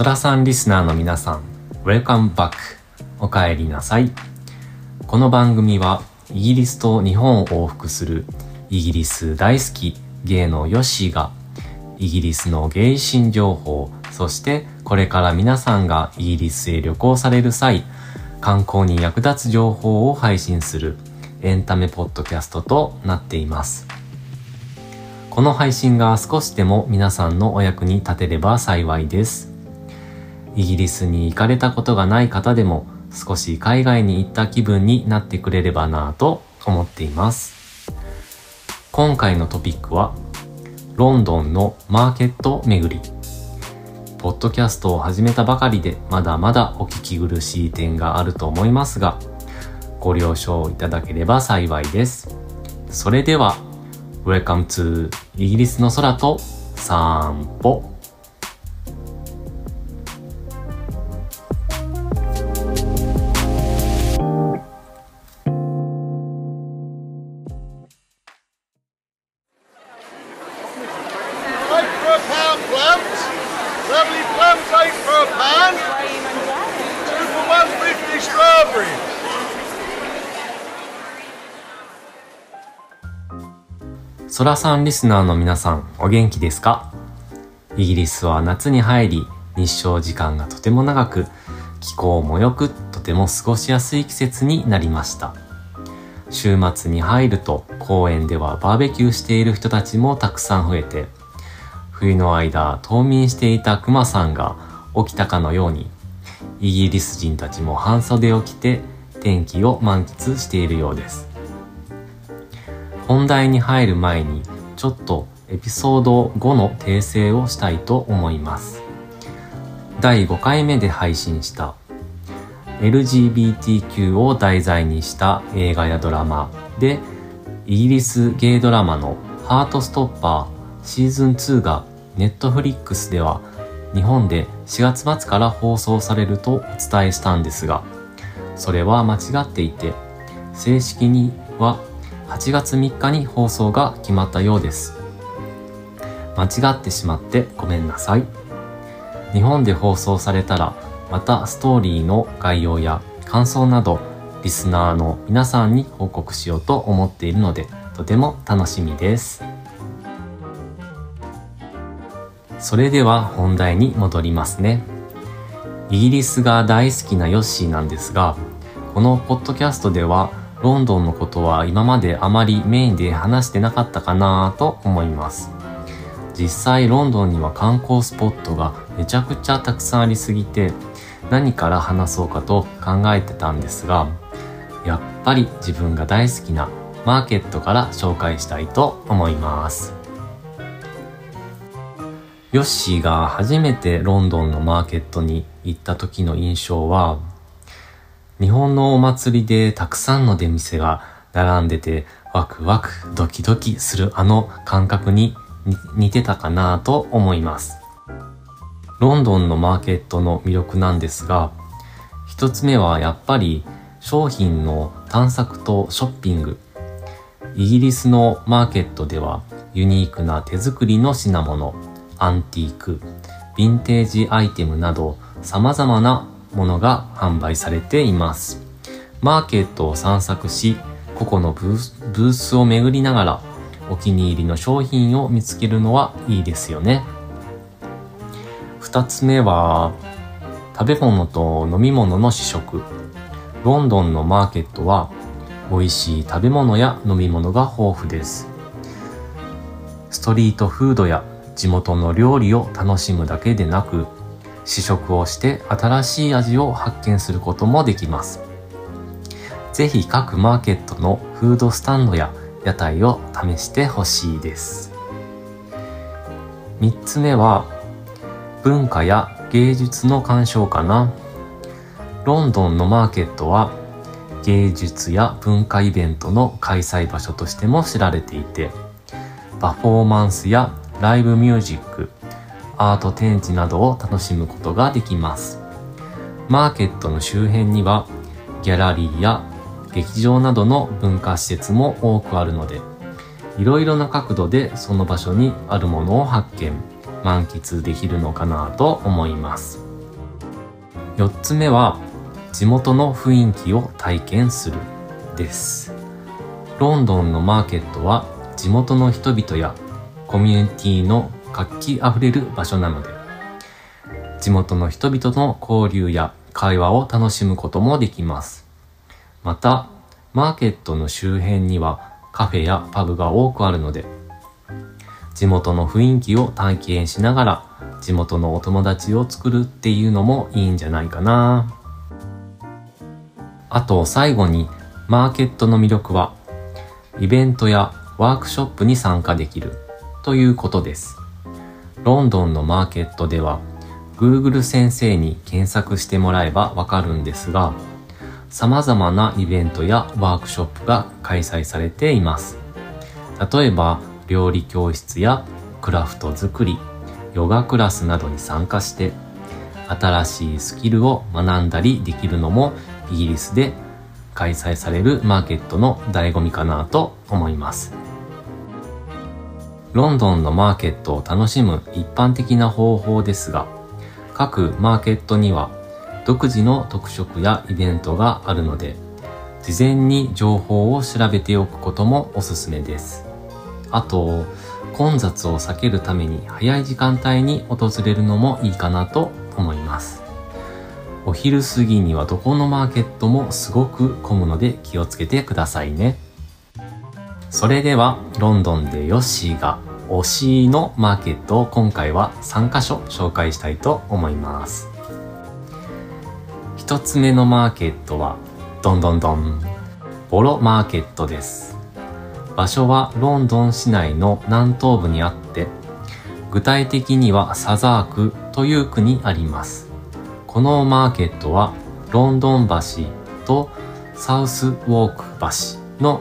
そらさんリスナーの皆さん、Welcome back! お帰りなさい。この番組は、イギリスと日本を往復する、イギリス大好き芸のヨッシーが、イギリスの芸新情報、そしてこれから皆さんがイギリスへ旅行される際、観光に役立つ情報を配信するエンタメポッドキャストとなっています。この配信が少しでも皆さんのお役に立てれば幸いです。イギリスに行かれたことがない方でも少し海外に行った気分になってくれればなぁと思っています。今回のトピックはロンドンのマーケット巡り。ポッドキャストを始めたばかりでまだまだお聞き苦しい点があると思いますが、ご了承いただければ幸いです。それでは、Welcome to イギリスの空と散歩。ソラさんリスナーの皆さん、お元気ですか？イギリスは夏に入り、日照時間がとても長く、気候も良く、とても過ごしやすい季節になりました。週末に入ると公園ではバーベキューしている人たちもたくさん増えて、冬の間冬眠していたクマさんが起きたかのように、イギリス人たちも半袖を着て天気を満喫しているようです。本題に入る前にちょっとエピソード5の訂正をしたいと思います。第5回目で配信した LGBTQ を題材にした映画やドラマでイギリスゲイドラマのハートストッパーシーズン2がネットフリックスでは日本で4月末から放送されるとお伝えしたんですがそれは間違っていて正式には8月3日に放送が決まったようです。間違ってしまってごめんなさい。日本で放送されたら、またストーリーの概要や感想など、リスナーの皆さんに報告しようと思っているので、とても楽しみです。それでは本題に戻りますね。イギリスが大好きなヨッシーなんですが、このポッドキャストではロンドンのことは今まであまりメインで話してなかったかなと思います。実際ロンドンには観光スポットがめちゃくちゃたくさんありすぎて何から話そうかと考えてたんですがやっぱり自分が大好きなマーケットから紹介したいと思います。ヨッシーが初めてロンドンのマーケットに行った時の印象は日本のお祭りでたくさんの出店が並んでてワクワクドキドキするあの感覚に似てたかなと思います。ロンドンのマーケットの魅力なんですが、一つ目はやっぱり商品の探索とショッピング。イギリスのマーケットではユニークな手作りの品物、アンティーク、ヴィンテージアイテムなど様々なものが販売されています。マーケットを散策し、個々のブースを巡りながらお気に入りの商品を見つけるのはいいですよね。二つ目は、食べ物と飲み物の試食。ロンドンのマーケットは美味しい食べ物や飲み物が豊富です。ストリートフードや地元の料理を楽しむだけでなく、試食をして新しい味を発見することもできます。ぜひ各マーケットのフードスタンドや屋台を試してほしいです。3つ目は文化や芸術の鑑賞かな。ロンドンのマーケットは芸術や文化イベントの開催場所としても知られていてパフォーマンスやライブミュージックアート展示などを楽しむことができます。マーケットの周辺にはギャラリーや劇場などの文化施設も多くあるので、いろいろな角度でその場所にあるものを発見、満喫できるのかなと思います。4つ目は地元の雰囲気を体験するですロンドンのマーケットは地元の人々やコミュニティの活気あふれる場所なので地元の人々の交流や会話を楽しむこともできます。またマーケットの周辺にはカフェやパブが多くあるので地元の雰囲気を体験しながら地元のお友達を作るっていうのもいいんじゃないかな。あと最後にマーケットの魅力はイベントやワークショップに参加できるということです。ロンドンのマーケットでは Google 先生に検索してもらえばわかるんですが様々なイベントやワークショップが開催されています。例えば料理教室やクラフト作りヨガクラスなどに参加して新しいスキルを学んだりできるのもイギリスで開催されるマーケットの醍醐味かなと思います。ロンドンのマーケットを楽しむ一般的な方法ですが各マーケットには独自の特色やイベントがあるので事前に情報を調べておくこともおすすめです。あと混雑を避けるために早い時間帯に訪れるのもいいかなと思います。お昼過ぎにはどこのマーケットもすごく混むので気をつけてくださいね。それではロンドンでヨッシーが推しのマーケットを今回は3カ所紹介したいと思います。一つ目のマーケットはどんどんどんボロマーケットです。場所はロンドン市内の南東部にあって具体的にはサザークという区にあります。このマーケットはロンドン橋とサウスウォーク橋の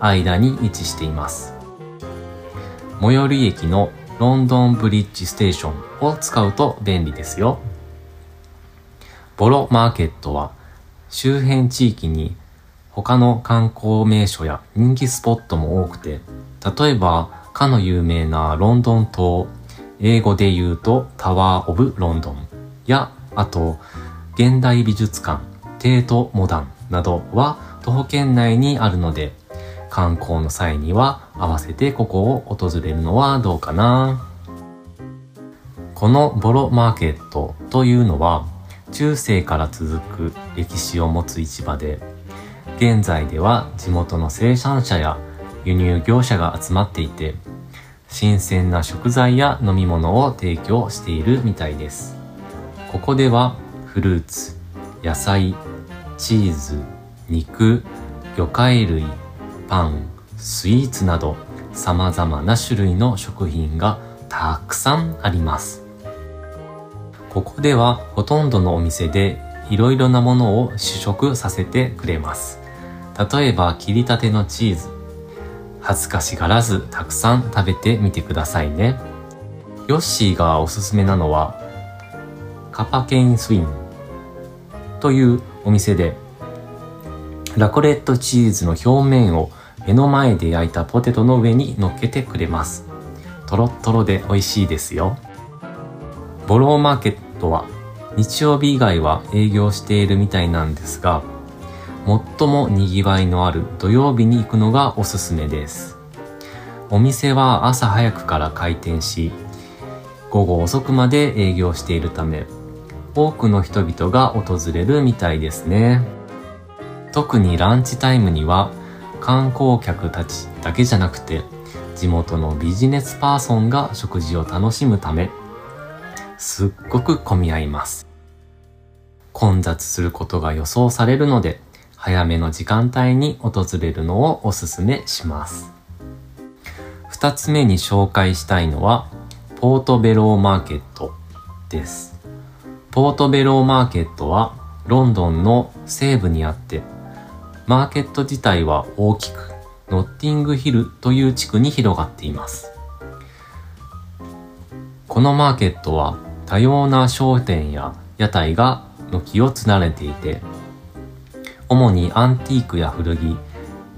間に位置しています。最寄り駅のロンドンブリッジステーションを使うと便利ですよ。ボロマーケットは周辺地域に他の観光名所や人気スポットも多くて、例えばかの有名なロンドン島、英語で言うとタワー・オブ・ロンドンや、あと現代美術館、テート・モダンなどは徒歩圏内にあるので、観光の際には合わせてここを訪れるのはどうかな。このボロマーケットというのは中世から続く歴史を持つ市場で現在では地元の生産者や輸入業者が集まっていて新鮮な食材や飲み物を提供しているみたいです。ここではフルーツ野菜チーズ肉魚介類パンスイーツなど様々な種類の食品がたくさんありますここではほとんどのお店でいろいろなものを試食させてくれます。例えば切りたてのチーズ。恥ずかしがらずたくさん食べてみてくださいね。ヨッシーがおすすめなのはカパケインスインというお店でラコレットチーズの表面を目の前で焼いたポテトの上に乗っけてくれます。とろっとろで美味しいですよ。ボローマーケットは日曜日以外は営業しているみたいなんですが、最も賑わいのある土曜日に行くのがおすすめです。お店は朝早くから開店し、午後遅くまで営業しているため、多くの人々が訪れるみたいですね。特にランチタイムには観光客たちだけじゃなくて、地元のビジネスパーソンが食事を楽しむため、すっごく混み合います。混雑することが予想されるので、早めの時間帯に訪れるのをおすすめします。二つ目に紹介したいのは、ポートベローマーケットです。ポートベローマーケットはロンドンの西部にあって、マーケット自体は大きく、ノッティングヒルという地区に広がっています。このマーケットは多様な商店や屋台が軒を連ねていて、主にアンティークや古着、ヴ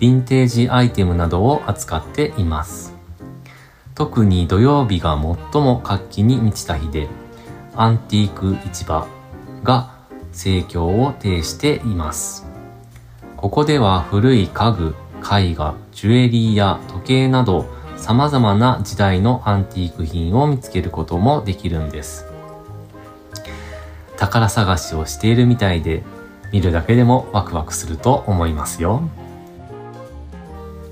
ィンテージアイテムなどを扱っています。特に土曜日が最も活気に満ちた日で、アンティーク市場が盛況を呈しています。ここでは古い家具、絵画、ジュエリーや時計など様々な時代のアンティーク品を見つけることもできるんです。宝探しをしているみたいで見るだけでもワクワクすると思いますよ。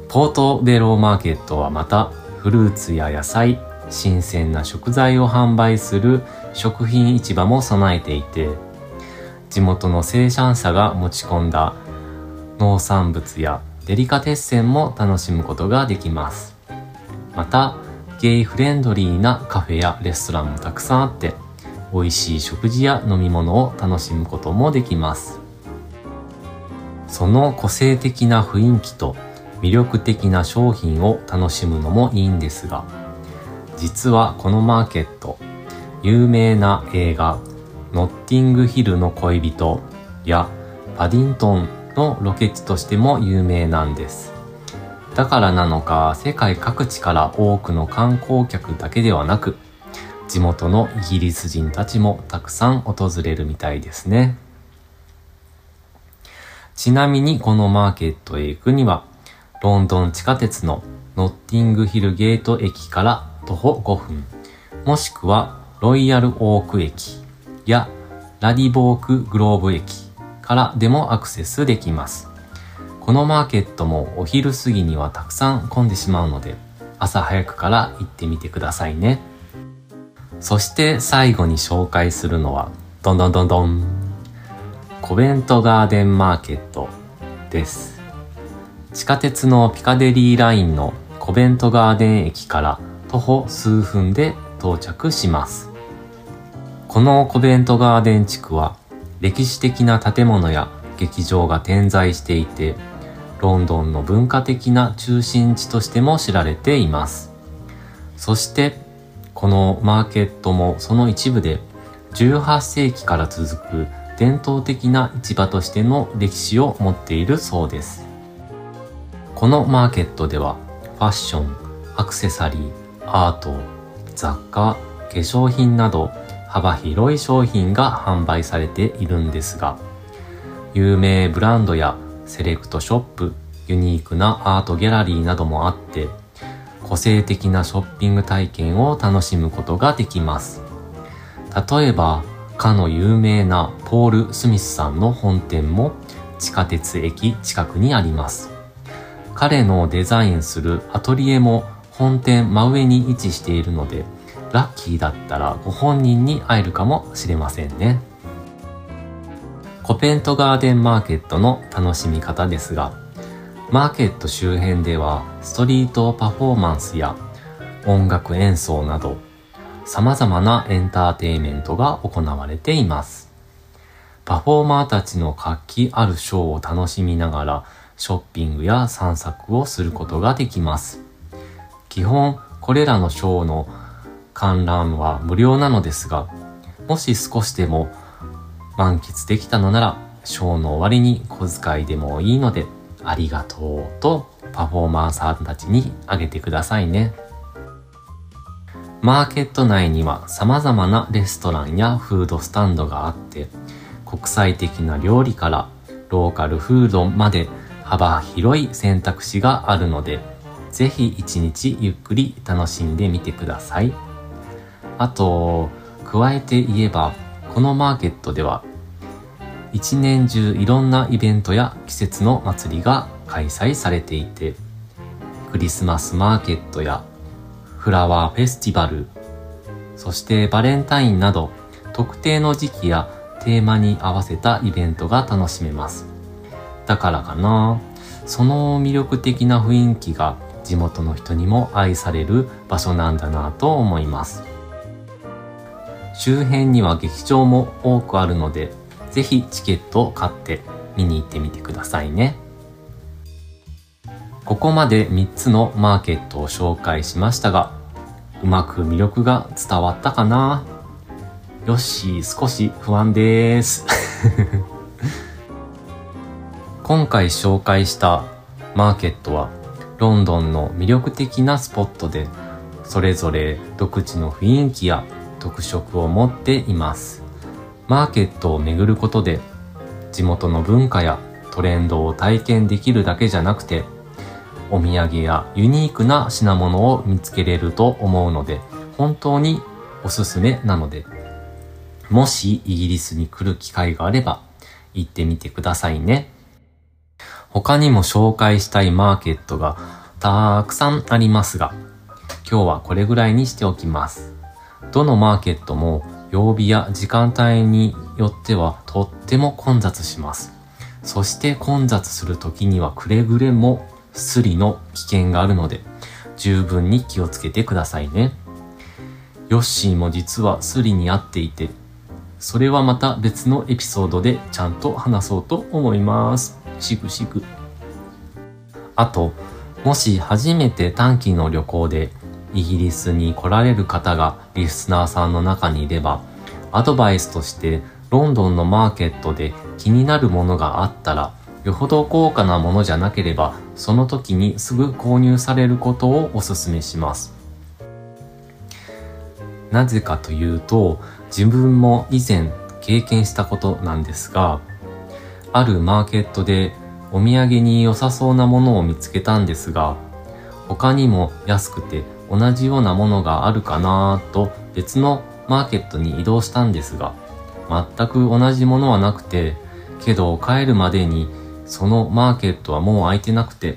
ポートベローマーケットはまたフルーツや野菜、新鮮な食材を販売する食品市場も備えていて、地元の生産者が持ち込んだ農産物やデリカテッセンも楽しむことができます。また、ゲイフレンドリーなカフェやレストランもたくさんあって、美味しい食事や飲み物を楽しむこともできます。その個性的な雰囲気と魅力的な商品を楽しむのもいいんですが、実はこのマーケット、有名な映画、ノッティングヒルの恋人やパディントンのロケ地としても有名なんです。だからなのか世界各地から多くの観光客だけではなく地元のイギリス人たちもたくさん訪れるみたいですね。ちなみにこのマーケットへ行くにはロンドン地下鉄のノッティングヒルゲート駅から徒歩5分もしくはロイヤルオーク駅やラディボークグローブ駅からでもアクセスできます。このマーケットもお昼過ぎにはたくさん混んでしまうので、朝早くから行ってみてくださいね。そして最後に紹介するのは、どんどんどんどん、コベントガーデンマーケットです。地下鉄のピカデリーラインのコベントガーデン駅から徒歩数分で到着します。このコベントガーデン地区は歴史的な建物や劇場が点在していてロンドンの文化的な中心地としても知られています。そしてこのマーケットもその一部で18世紀から続く伝統的な市場としての歴史を持っているそうです。このマーケットではファッション、アクセサリー、アート、雑貨、化粧品など幅広い商品が販売されているんですが、有名ブランドやセレクトショップ、ユニークなアートギャラリーなどもあって、個性的なショッピング体験を楽しむことができます。例えば、かの有名なポール・スミスさんの本店も地下鉄駅近くにあります。彼のデザインするアトリエも本店真上に位置しているので、ラッキーだったらご本人に会えるかもしれませんね。コペントガーデンマーケットの楽しみ方ですが、マーケット周辺ではストリートパフォーマンスや音楽演奏など様々なエンターテイメントが行われています。パフォーマーたちの活気あるショーを楽しみながらショッピングや散策をすることができます。基本これらのショーの観覧は無料なのですが、もし少しでも満喫できたのなら、ショーの終わりに小遣いでもいいので、ありがとうとパフォーマーさんたちにあげてくださいね。マーケット内には様々なレストランやフードスタンドがあって、国際的な料理からローカルフードまで幅広い選択肢があるので、ぜひ一日ゆっくり楽しんでみてください。あと、加えて言えば、このマーケットでは一年中いろんなイベントや季節の祭りが開催されていて、クリスマスマーケットやフラワーフェスティバル、そしてバレンタインなど特定の時期やテーマに合わせたイベントが楽しめます。だからかな、その魅力的な雰囲気が地元の人にも愛される場所なんだなと思います。周辺には劇場も多くあるのでぜひチケットを買って見に行ってみてくださいね。ここまで3つのマーケットを紹介しましたが、うまく魅力が伝わったかな？よし、少し不安です。今回紹介したマーケットはロンドンの魅力的なスポットでそれぞれ独自の雰囲気や特色を持っています。マーケットを巡ることで地元の文化やトレンドを体験できるだけじゃなくてお土産やユニークな品物を見つけれると思うので本当におすすめなのでもしイギリスに来る機会があれば行ってみてくださいね。他にも紹介したいマーケットがたくさんありますが、今日はこれぐらいにしておきます。どのマーケットも曜日や時間帯によってはとっても混雑します。そして混雑する時にはくれぐれもスリの危険があるので十分に気をつけてくださいね。ヨッシーも実はスリに遭っていて、それはまた別のエピソードでちゃんと話そうと思います。しぐしぐ。あと、もし初めて短期の旅行でイギリスに来られる方がリスナーさんの中にいれば、アドバイスとしてロンドンのマーケットで気になるものがあったら、よほど高価なものじゃなければ、その時にすぐ購入されることをお勧めします。なぜかというと、自分も以前経験したことなんですが、あるマーケットでお土産に良さそうなものを見つけたんですが、他にも安くて同じようなものがあるかなと別のマーケットに移動したんですが、全く同じものはなくて、けど帰るまでにそのマーケットはもう空いてなくて、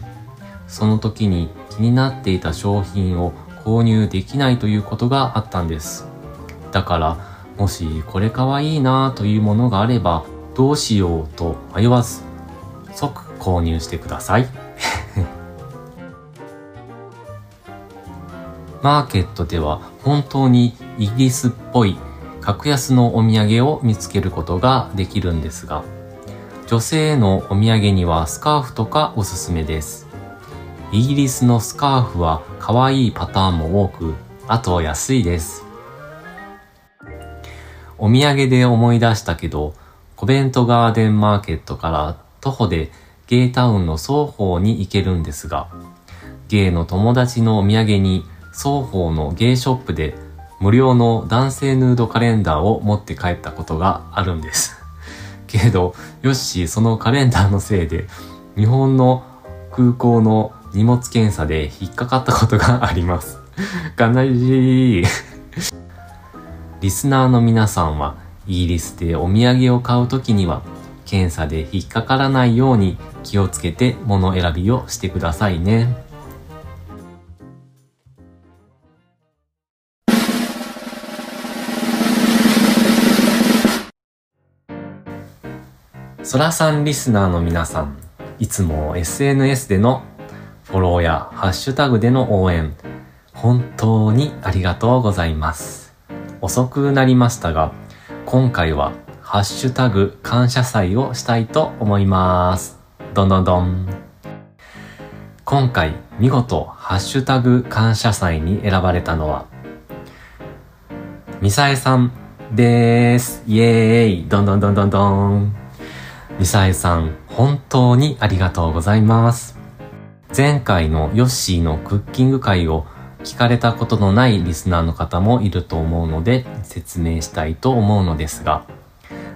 その時に気になっていた商品を購入できないということがあったんです。だから、もしこれかわいいなというものがあれば、どうしようと迷わず、即購入してください。マーケットでは本当にイギリスっぽい格安のお土産を見つけることができるんですが、女性へのお土産にはスカーフとかおすすめです。イギリスのスカーフは可愛いパターンも多く、あと安いです。お土産で思い出したけど、コベントガーデンマーケットから徒歩でゲイタウンの双方に行けるんですが、ゲイの友達のお土産に双方のゲイショップで無料の男性ヌードカレンダーを持って帰ったことがあるんです。けど、ヨッシーそのカレンダーのせいで日本の空港の荷物検査で引っかかったことがあります。悲しい。リスナーの皆さんはイギリスでお土産を買うときには検査で引っかからないように気をつけて物選びをしてくださいね。そらさんリスナーの皆さん、いつも SNS でのフォローやハッシュタグでの応援、本当にありがとうございます。遅くなりましたが、今回はハッシュタグ感謝祭をしたいと思います。どんどんどん。今回見事ハッシュタグ感謝祭に選ばれたのは、ミサエさんです。イエーイどんどんどんどんどん。ミサエさん、本当にありがとうございます。前回のヨッシーのクッキング会を聞かれたことのないリスナーの方もいると思うので説明したいと思うのですが、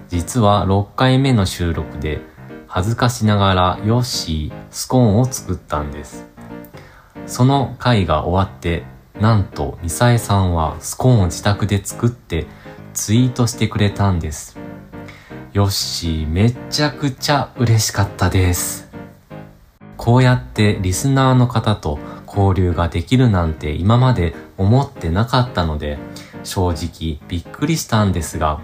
実は6回目の収録で恥ずかしながらヨッシースコーンを作ったんです。その回が終わって、なんとミサエさんはスコーンを自宅で作ってツイートしてくれたんです。ヨッシーめちゃくちゃ嬉しかったです。こうやってリスナーの方と交流ができるなんて今まで思ってなかったので正直びっくりしたんですが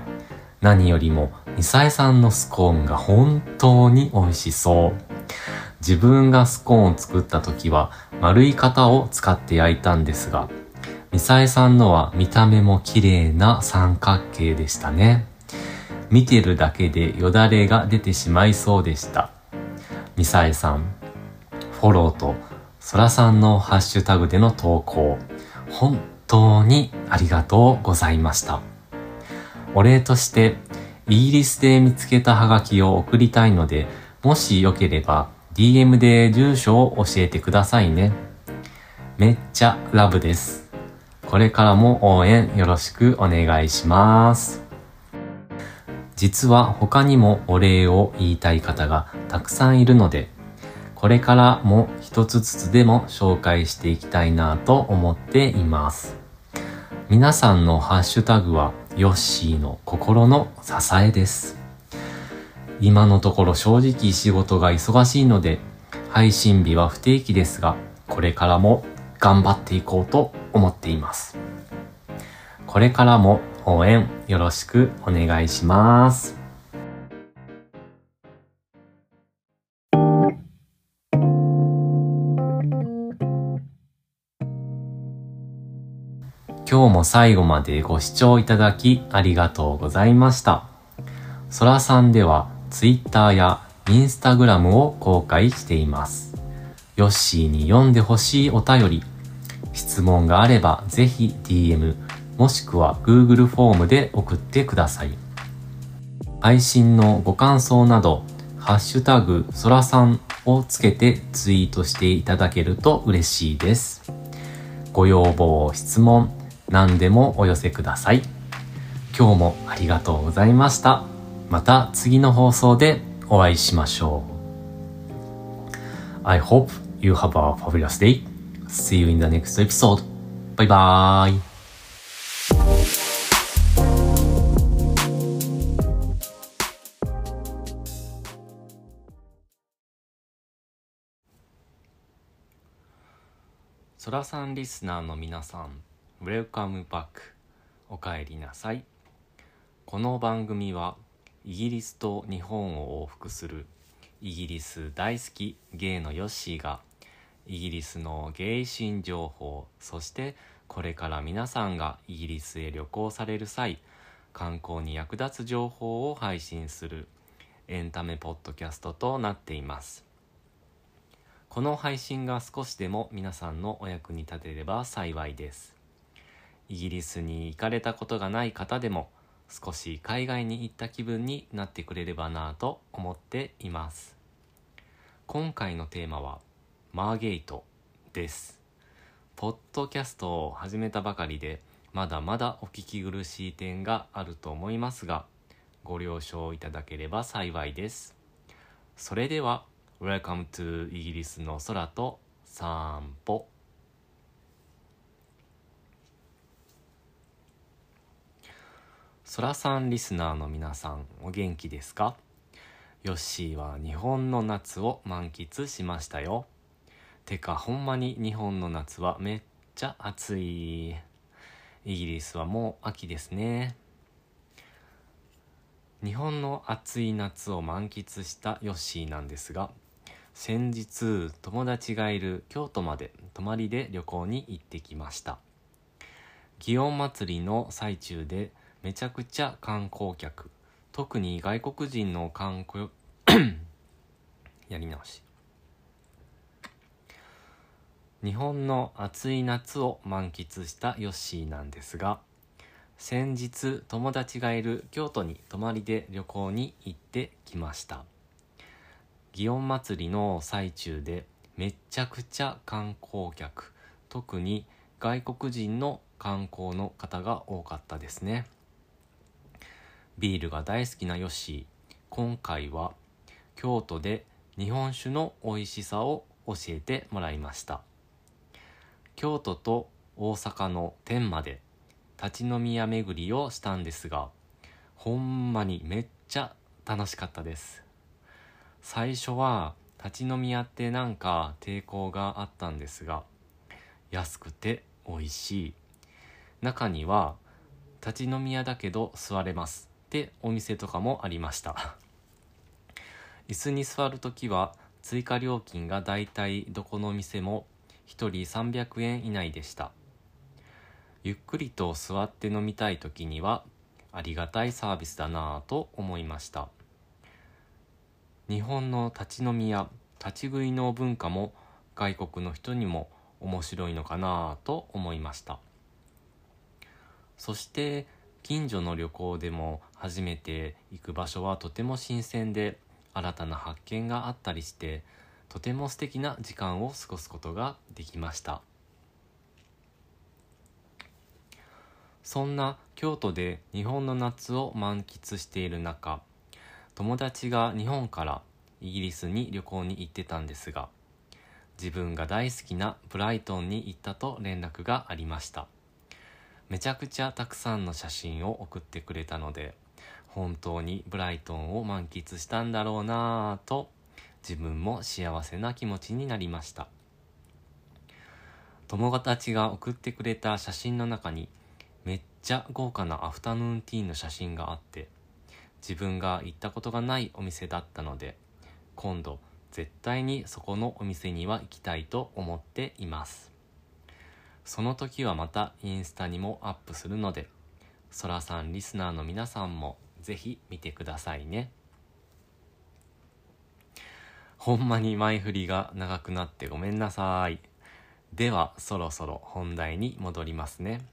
何よりも、ミサエさんのスコーンが本当に美味しそう。自分がスコーンを作った時は丸い型を使って焼いたんですが、ミサエさんのは見た目も綺麗な三角形でしたね。見てるだけでよだれが出てしまいそうでした。ミサエさん、フォローとソラさんのハッシュタグでの投稿、本当にありがとうございました。お礼として、イギリスで見つけたハガキを送りたいので、もしよければ DM で住所を教えてくださいね。めっちゃラブです。これからも応援よろしくお願いします。実は他にもお礼を言いたい方がたくさんいるので、これからも一つずつでも紹介していきたいなと思っています。皆さんのハッシュタグはヨッシーの心の支えです。今のところ正直仕事が忙しいので、配信日は不定期ですが、これからも頑張っていこうと思っています。これからも応援よろしくお願いします。今日も最後までご視聴いただきありがとうございました。そらさんでは Twitter や Instagram を公開しています。ヨッシーに読んでほしいお便り、質問があればぜひ DM、もしくは Google フォームで送ってください。配信のご感想など、ハッシュタグそらさんをつけてツイートしていただけると嬉しいです。ご要望、質問、何でもお寄せください。今日もありがとうございました。また次の放送でお会いしましょう。I hope you have a fabulous day. See you in the next episode. Bye bye. そらさんリスナーの皆さん、Welcome back おかえりなさい。この番組はイギリスと日本を往復するイギリス大好きゲイのヨッシーがイギリスのゲイシン情報そしてこれから皆さんがイギリスへ旅行される際観光に役立つ情報を配信するエンタメポッドキャストとなっています。この配信が少しでも皆さんのお役に立てれば幸いです。イギリスに行かれたことがない方でも少し海外に行った気分になってくれればなと思っています。今回のテーマはマーゲートです。ポッドキャストを始めたばかりでまだまだお聞き苦しい点があると思いますがご了承いただければ幸いです。それでは Welcome to イギリスの空と散歩。そらさんリスナーの皆さんお元気ですか？ヨッシーは日本の夏を満喫しましたよ。てかほんまに日本の夏はめっちゃ暑い。イギリスはもう秋ですね。日本の暑い夏を満喫したヨッシーなんですが先日友達がいる京都まで泊まりで旅行に行ってきました。祇園祭の最中でめちゃくちゃ観光客。特に外国人の観光 やり直し。日本の暑い夏を満喫したヨッシーなんですが先日友達がいる京都に泊まりで旅行に行ってきました。祇園祭の最中でめちゃくちゃ観光客特に外国人の観光の方が多かったですね。ビールが大好きなヨッシー今回は京都で日本酒の美味しさを教えてもらいました。京都と大阪の天まで立ち飲み屋巡りをしたんですがほんまにめっちゃ楽しかったです。最初は立ち飲み屋ってなんか抵抗があったんですが安くて美味しい。中には立ち飲み屋だけど座れますってお店とかもありました。椅子に座る時は追加料金がだいたいどこの店も1人300円以内でした。ゆっくりと座って飲みたい時にはありがたいサービスだなぁと思いました。日本の立ち飲みや立ち食いの文化も外国の人にも面白いのかなと思いました。そして近所の旅行でも初めて行く場所はとても新鮮で新たな発見があったりしてとても素敵な時間を過ごすことができました。そんな京都で日本の夏を満喫している中、友達が日本からイギリスに旅行に行ってたんですが、自分が大好きなブライトンに行ったと連絡がありました。めちゃくちゃたくさんの写真を送ってくれたので、本当にブライトンを満喫したんだろうなぁと、自分も幸せな気持ちになりました。友達が送ってくれた写真の中に、めっちゃ豪華なアフタヌーンティーンの写真があって、自分が行ったことがないお店だったので、今度絶対にそこのお店には行きたいと思っています。その時はまたインスタにもアップするので、そらさんリスナーの皆さんもぜひ見てくださいね。ほんまに前振りが長くなってごめんなさい。ではそろそろ本題に戻りますね。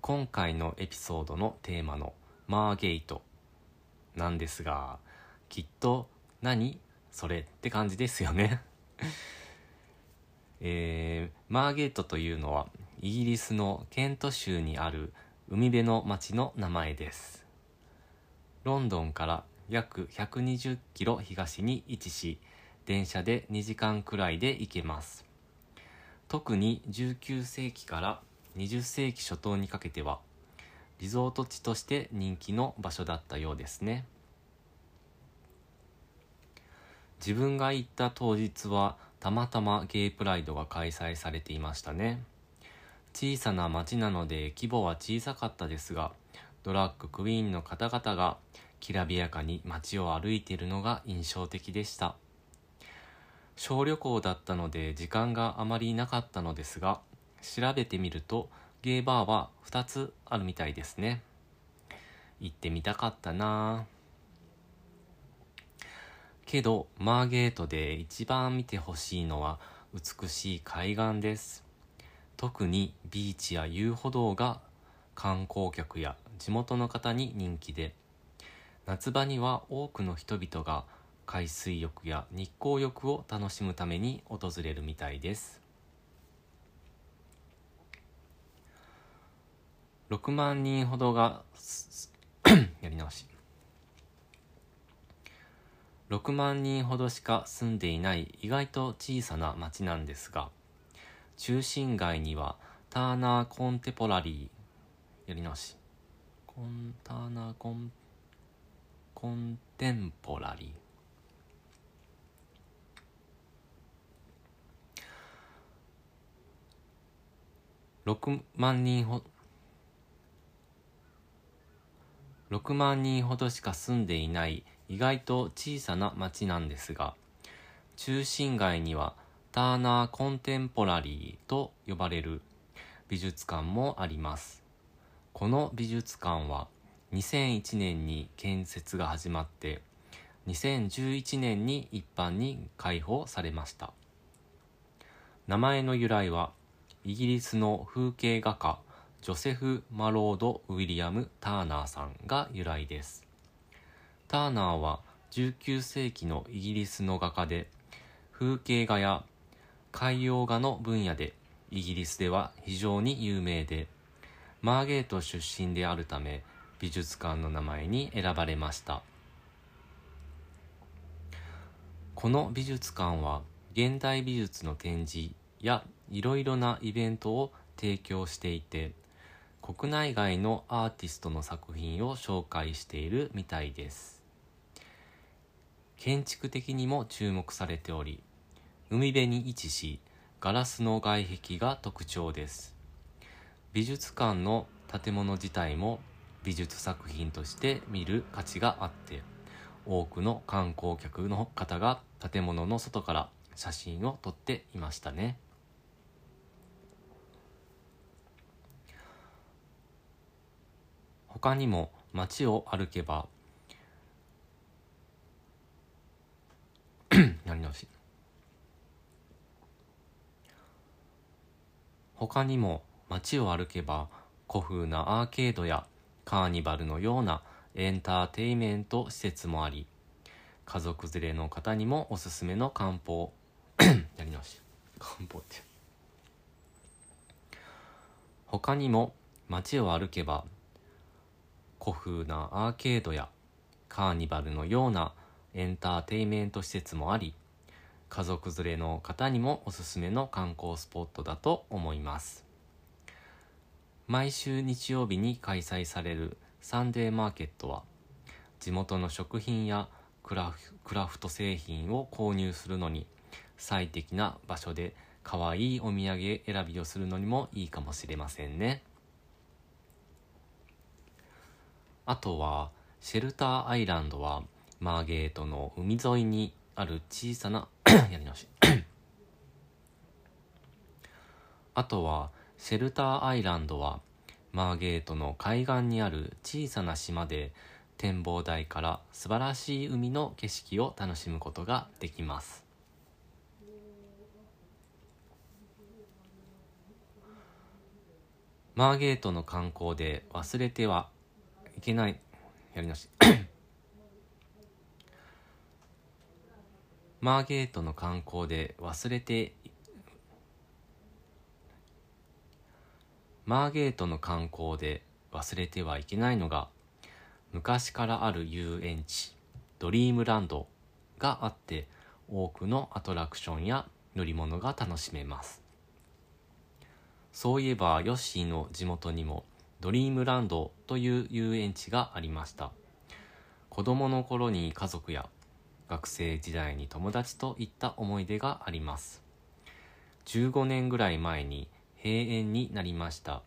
今回のエピソードのテーマのマーゲートなんですが、きっと何それって感じですよね えー、マーゲートというのはイギリスのケント州にある海辺の町の名前です。ロンドンから約120キロ東に位置し、電車で2時間くらいで行けます。特に19世紀から20世紀初頭にかけては、リゾート地として人気の場所だったようですね。自分が行った当日はたまたまゲイプライドが開催されていましたね。小さな町なので規模は小さかったですが、ドラッグクイーンの方々がきらびやかに街を歩いているのが印象的でした。小旅行だったので時間があまりなかったのですが、調べてみるとゲイバーは2つあるみたいですね。行ってみたかったなぁ。けど、マーゲートで一番見てほしいのは美しい海岸です。特にビーチや遊歩道が観光客や地元の方に人気で、夏場には多くの人々が海水浴や日光浴を楽しむために訪れるみたいです。6万人ほどが やり直し。6万人ほどしか住んでいない意外と小さな町なんですが、中心街にはターナーコンテポラリー、やり直し。コン、ターナーコン、コンテンポラリー。6万人ほ、6万人ほどしか住んでいない意外と小さな町なんですが、中心街にはターナーコンテンポラリーと呼ばれる美術館もあります。この美術館は2001年に建設が始まって2011年に一般に開放されました。名前の由来はイギリスの風景画家ジョセフ・マロード・ウィリアム・ターナーさんが由来です。ターナーは19世紀のイギリスの画家で、風景画や海洋画の分野でイギリスでは非常に有名で、マーゲート出身であるため美術館の名前に選ばれました。この美術館は現代美術の展示やいろいろなイベントを提供していて、国内外のアーティストの作品を紹介しているみたいです。建築的にも注目されており、海辺に位置し、ガラスの外壁が特徴です。美術館の建物自体も美術作品として見る価値があって、多くの観光客の方が建物の外から写真を撮っていましたね。他にも街を歩けば やり直し。他にも街を歩けば古風なアーケードやカーニバルのようなエンターテイメント施設もあり家族連れの方にもおすすめの漢方 やり直し。漢方って。他にも街を歩けば古風なアーケードやカーニバルのようなエンターテイメント施設もあり家族連れの方にもおすすめの観光スポットだと思います毎週日曜日に開催されるサンデーマーケットは地元の食品やクラフト製品を購入するのに最適な場所で可愛いお土産選びをするのにもいいかもしれませんね。あとは、シェルターアイランドはマーゲートの海沿いにある小さな やり直し あとは、シェルターアイランドはマーゲートの海岸にある小さな島で展望台から素晴らしい海の景色を楽しむことができます。マーゲートの観光で忘れてはいけない。やり直し。マーゲートの観光で忘れて、マーゲートの観光で忘れてはいけないのが、昔からある遊園地、ドリームランドがあって、多くのアトラクションや乗り物が楽しめます。そういえばヨッシーの地元にもドリームランドという遊園地がありました。子供の頃に家族や学生時代に友達と行った思い出があります。15年ぐらい前に閉園になりました。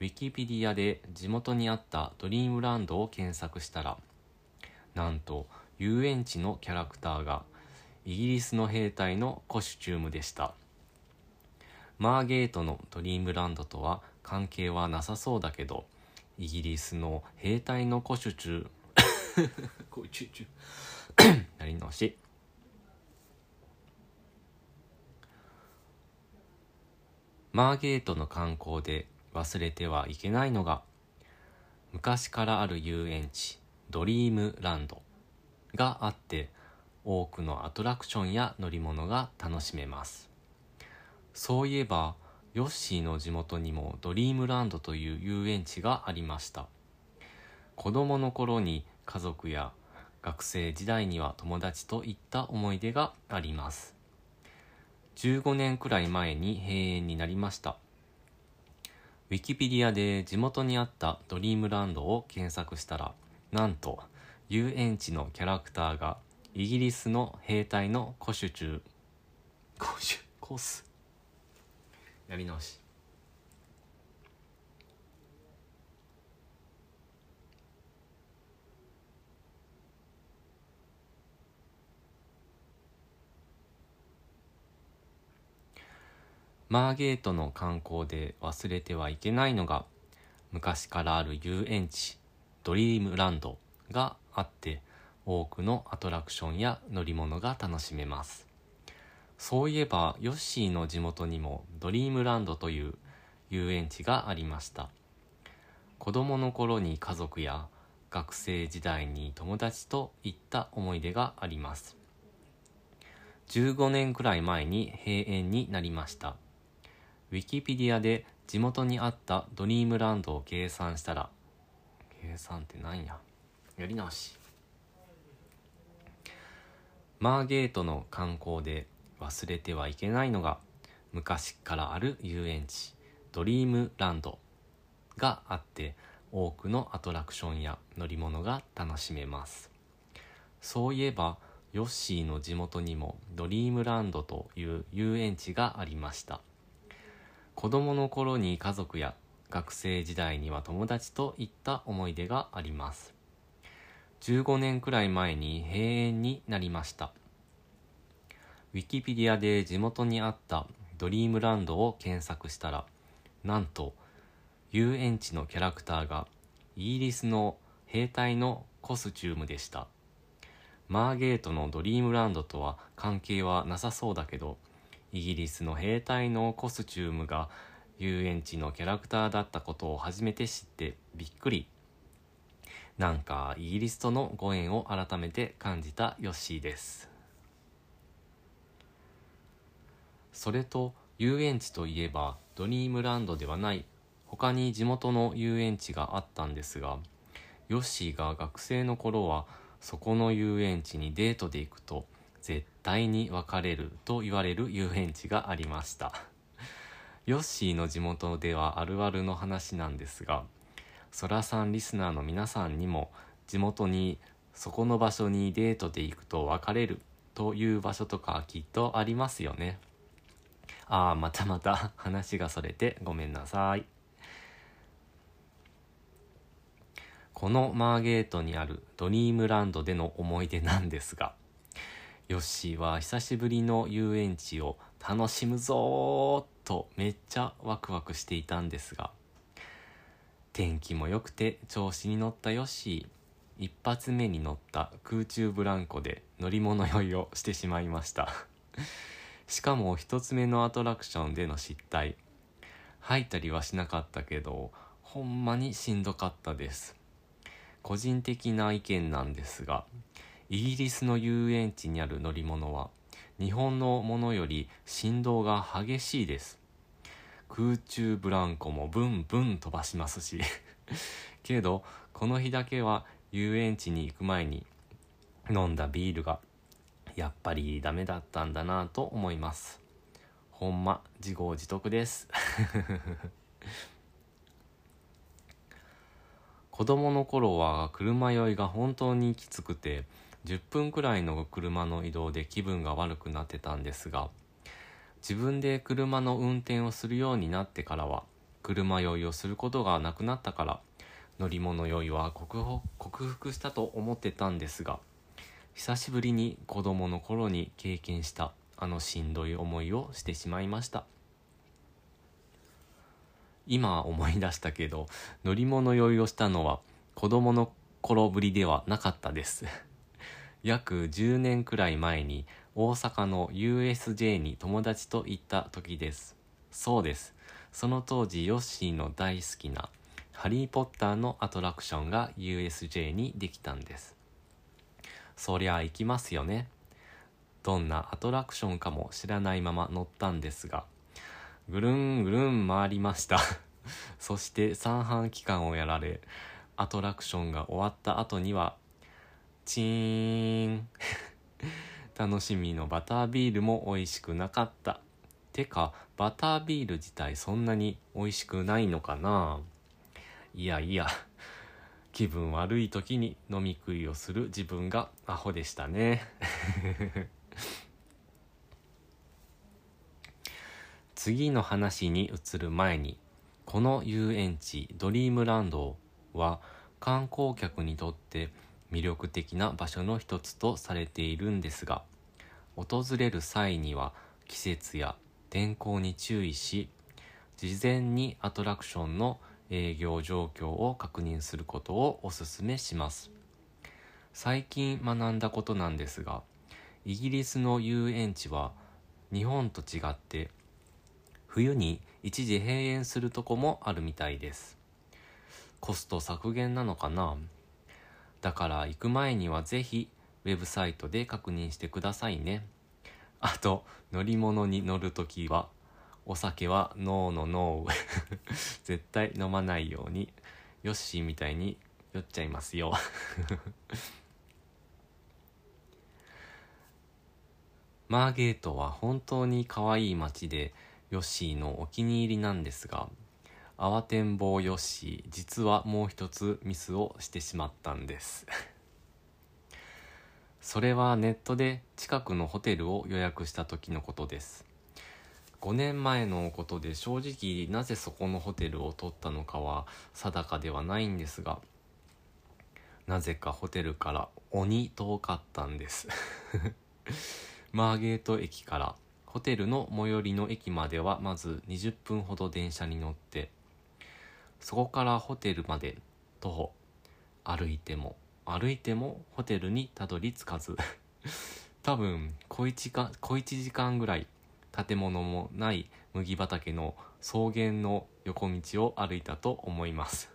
ウィキペディアで地元にあったドリームランドを検索したら、なんと遊園地のキャラクターがイギリスの兵隊のコスチュームでした。マーゲートのドリームランドとは関係はなさそうだけど、イギリスの兵隊の古種中、古種中、やり直し。マーゲートの観光で忘れてはいけないのが、昔からある遊園地、ドリームランドがあって、多くのアトラクションや乗り物が楽しめます。そういえば、ヨッシーの地元にもドリームランドという遊園地がありました。子供の頃に家族や学生時代には友達と行った思い出があります。15年くらい前に閉園になりました。ウィキペディアで地元にあったドリームランドを検索したら、なんと遊園地のキャラクターがイギリスの兵隊のコシュ中、コシュ、コス、やり直し。マーゲートの観光で忘れてはいけないのが昔からある遊園地ドリームランドがあって多くのアトラクションや乗り物が楽しめます。そういえば、ヨッシーの地元にもドリームランドという遊園地がありました。子供の頃に家族や学生時代に友達と行った思い出があります。15年くらい前に閉園になりました。ウィキペディアで地元にあったドリームランドを計算したら、計算って何や？やり直し。マーゲートの観光で忘れてはいけないのが昔からある遊園地ドリームランドがあって多くのアトラクションや乗り物が楽しめます。そういえばヨッシーの地元にもドリームランドという遊園地がありました。子供の頃に家族や学生時代には友達と行った思い出があります。15年くらい前に閉園になりました。ウィキペディアで地元にあったドリームランドを検索したら、なんと遊園地のキャラクターがイギリスの兵隊のコスチュームでした。マーゲートのドリームランドとは関係はなさそうだけど、イギリスの兵隊のコスチュームが遊園地のキャラクターだったことを初めて知ってびっくり。なんかイギリスとのご縁を改めて感じたヨッシーです。それと遊園地といえばドリームランドではない他に地元の遊園地があったんですが、ヨッシーが学生の頃はそこの遊園地にデートで行くと絶対に別れると言われる遊園地がありました。ヨッシーの地元ではあるあるの話なんですが、ソラさんリスナーの皆さんにも地元にそこの場所にデートで行くと別れるという場所とかきっとありますよね。ああ、またまた話がそれてごめんなさい。このマーゲートにあるドリームランドでの思い出なんですが、ヨッシーは久しぶりの遊園地を楽しむぞーとめっちゃワクワクしていたんですが、天気も良くて調子に乗ったヨッシー。一発目に乗った空中ブランコで乗り物酔いをしてしまいましたしかも一つ目のアトラクションでの失態。吐いたりはしなかったけど、ほんまにしんどかったです。個人的な意見なんですが、イギリスの遊園地にある乗り物は、日本のものより振動が激しいです。空中ブランコもブンブン飛ばしますし けど、この日だけは遊園地に行く前に飲んだビールがやっぱりダメだったんだなと思います。ほんま、自業自得です。子供の頃は車酔いが本当にきつくて、10分くらいの車の移動で気分が悪くなってたんですが、自分で車の運転をするようになってからは、車酔いをすることがなくなったから、乗り物酔いは克服したと思ってたんですが、久しぶりに子供の頃に経験したあのしんどい思いをしてしまいました。今思い出したけど、乗り物酔いをしたのは子供の頃ぶりではなかったです。約10年くらい前に大阪の USJ に友達と行った時です。そうです。その当時ヨッシーの大好きなハリーポッターのアトラクションが USJ にできたんです。そりゃ行きますよね。どんなアトラクションかも知らないまま乗ったんですが、ぐるんぐるん回りました。そして三半期間をやられ、アトラクションが終わった後には、チーン。楽しみのバタービールも美味しくなかった。てか、バタービール自体そんなに美味しくないのかないやいや、気分悪い時に飲み食いをする自分がアホでしたね。次の話に移る前に、この遊園地ドリームランドは観光客にとって魅力的な場所の一つとされているんですが、訪れる際には季節や天候に注意し、事前にアトラクションの営業状況を確認することをお勧めします。最近学んだことなんですが、イギリスの遊園地は日本と違って冬に一時閉園するとこもあるみたいです。コスト削減なのかな？だから行く前にはぜひウェブサイトで確認してくださいね。あと、乗り物に乗るときはお酒はノーのノー。絶対飲まないように、ヨッシーみたいに酔っちゃいますよ。マーゲートは本当に可愛い街で、ヨッシーのお気に入りなんですが、慌てんぼうヨッシー、実はもう一つミスをしてしまったんです。それはネットで近くのホテルを予約した時のことです。5年前のことで正直なぜそこのホテルを取ったのかは定かではないんですが、なぜかホテルから鬼遠かったんです。マーゲート駅からホテルの最寄りの駅まではまず20分ほど電車に乗って、そこからホテルまで徒歩、歩いても歩いてもホテルにたどり着かず。多分小1か、小1時間ぐらい建物もない麦畑の草原の横道を歩いたと思います。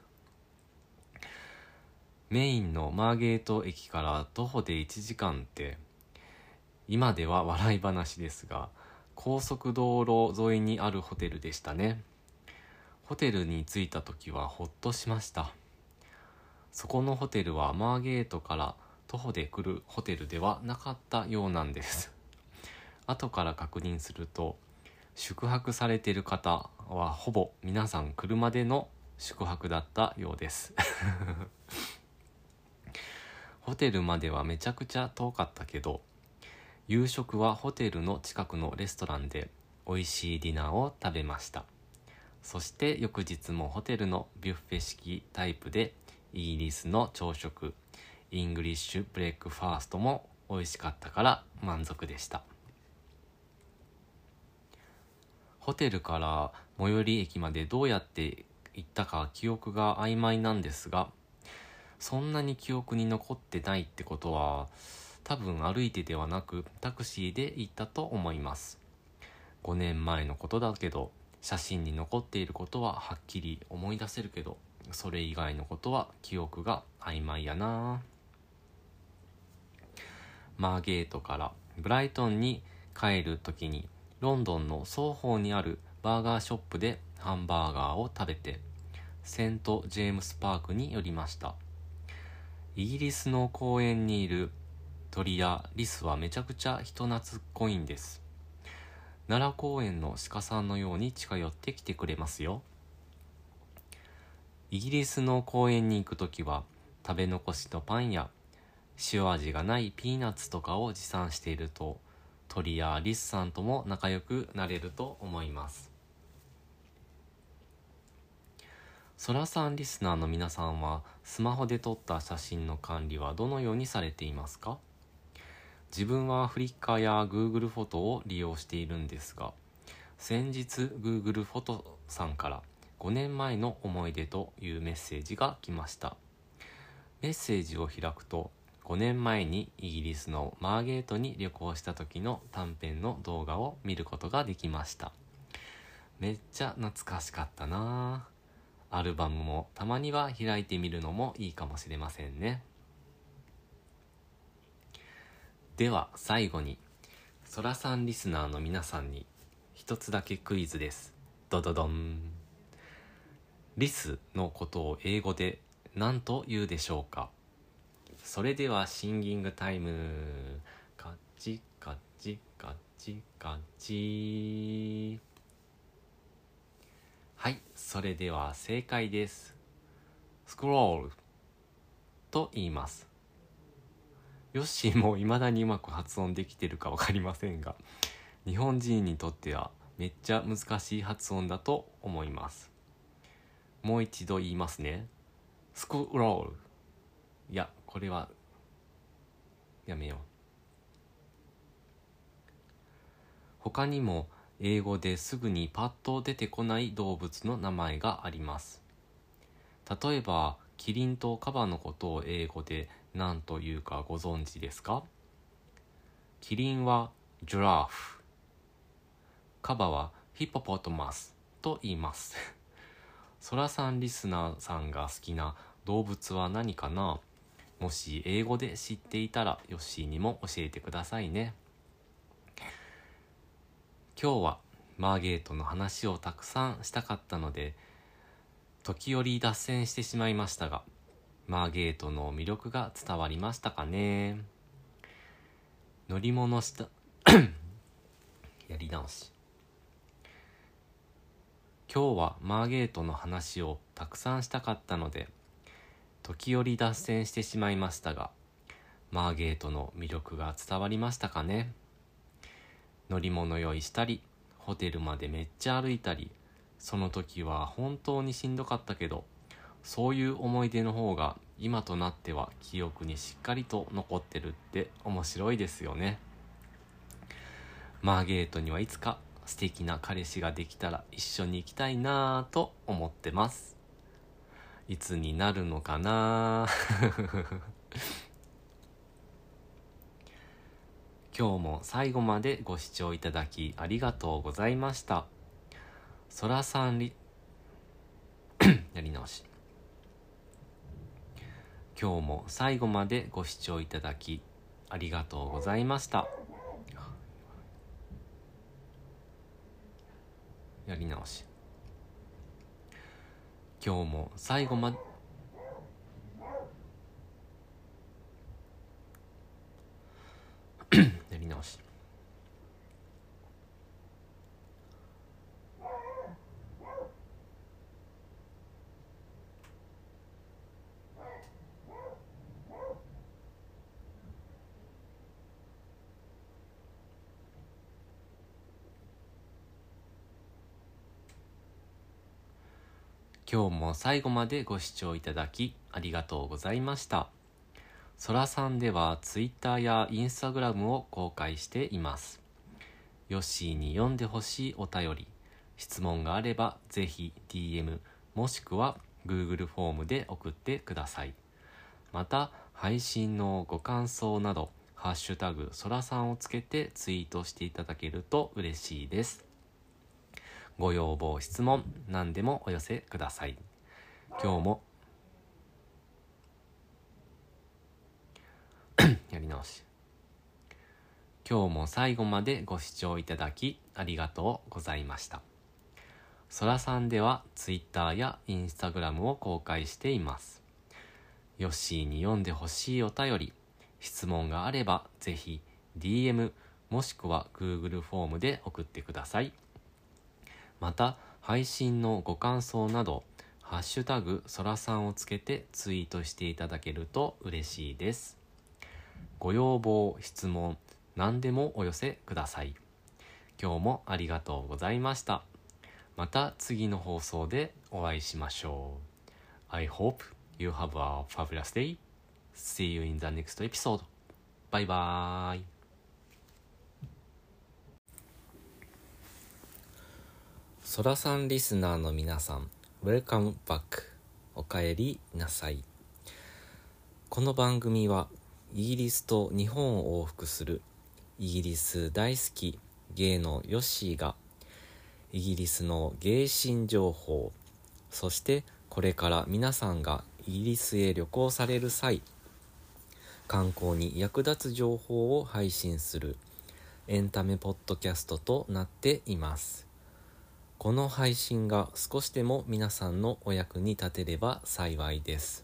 メインのマーゲート駅から徒歩で1時間って、今では笑い話ですが、高速道路沿いにあるホテルでしたね。ホテルに着いた時はほっとしましたそこのホテルはマーゲートから徒歩で来るホテルではなかったようなんです後から確認すると宿泊されている方はほぼ皆さん車での宿泊だったようです。ホテルまではめちゃくちゃ遠かったけど夕食はホテルの近くのレストランで美味しいディナーを食べました。そして翌日もホテルのビュッフェ式タイプでイギリスの朝食English breakfast も美味しかったから満足でした。ホテルから最寄り駅までどうやって行ったか記憶が曖昧なんですがそんなに記憶に残ってないってことは多分歩いてではなくタクシーで行ったと思います。5年前のことだけど写真に残っていることははっきり思い出せるけどそれ以外のことは記憶が曖昧やな。マーゲートからブライトンに帰る時にロンドンの双方にあるバーガーショップでハンバーガーを食べてセント・ジェームス・パークに寄りました。イギリスの公園にいる鳥やリスはめちゃくちゃ人懐っこいんです。奈良公園の鹿さんのように近寄ってきてくれますよ。イギリスの公園に行く時は食べ残しのパンや塩味がないピーナッツとかを持参していると鳥やリスさんとも仲良くなれると思います。そらさんリスナーの皆さんはスマホで撮った写真の管理はどのようにされていますか？自分はフリッカーや Google フォトを利用しているんですが先日 Google フォトさんから5年前の思い出というメッセージが来ました。メッセージを開くと5年前にイギリスのマーゲートに旅行した時の短編の動画を見ることができました。めっちゃ懐かしかったな。アルバムもたまには開いてみるのもいいかもしれませんね。では最後にそらさんリスナーの皆さんに一つだけクイズです。ドドドン。リスのことを英語で何と言うでしょうか？それではシンギングタイム。カチカチカチカチ。はいそれでは正解です。スクロール。と言います。ヨッシーも未だにうまく発音できてるか分かりませんが日本人にとってはめっちゃ難しい発音だと思います。もう一度言いますね。スクロール。いやこれはやめよう。他にも英語ですぐにパッと出てこない動物の名前があります。例えばキリンとカバのことを英語で何というかご存知ですか？キリンはジュラーフ。カバはヒポポトマスと言います。ソラさんリスナーさんが好きな動物は何かな？もし英語で知っていたらヨッシーにも教えてくださいね。今日はマーゲートの話をたくさんしたかったので時折脱線してしまいましたがマーゲートの魅力が伝わりましたかね。乗り物した やり直し。今日はマーゲートの話をたくさんしたかったので時折脱線してしまいましたが、マーゲートの魅力が伝わりましたかね乗り物用意したり、ホテルまでめっちゃ歩いたり、その時は本当にしんどかったけど、そういう思い出の方が今となっては記憶にしっかりと残ってるって面白いですよね。マーゲートにはいつか素敵な彼氏ができたら一緒に行きたいなぁと思ってます。いつになるのかな？今日も最後までご視聴いただきありがとうございました。そらさんり、やり直し。今日も最後までご視聴いただきありがとうございました。やり直し。今日も最後まで。やり直し。今日も最後までご視聴いただきありがとうございました。そらさんでは Twitter や Instagram を公開しています。ヨッシーに読んでほしいお便り、質問があればぜひ DM もしくは Google フォームで送ってください。また、配信のご感想など、ハッシュタグそらさんをつけてツイートしていただけると嬉しいです。ご要望、質問、何でもお寄せください。今日も やり直し。今日も最後までご視聴いただきありがとうございました。そらさんでは Twitter や Instagram を公開しています。ヨッシーに読んでほしいお便り、質問があればぜひ DM もしくは Google フォームで送ってください。また、配信のご感想など、ハッシュタグそらさんをつけてツイートしていただけると嬉しいです。ご要望、質問、何でもお寄せください。今日もありがとうございました。また次の放送でお会いしましょう。I hope you have a fabulous day. See you in the next episode. バイバーイ。ソラさんリスナーの皆さん、Welcome back. おかえりなさい。この番組は、イギリスと日本を往復する、イギリス大好きゲイのヨッシーが、イギリスのゲイ新情報、そしてこれから皆さんがイギリスへ旅行される際、観光に役立つ情報を配信するエンタメポッドキャストとなっています。この配信が少しでも皆さんのお役に立てれば幸いです。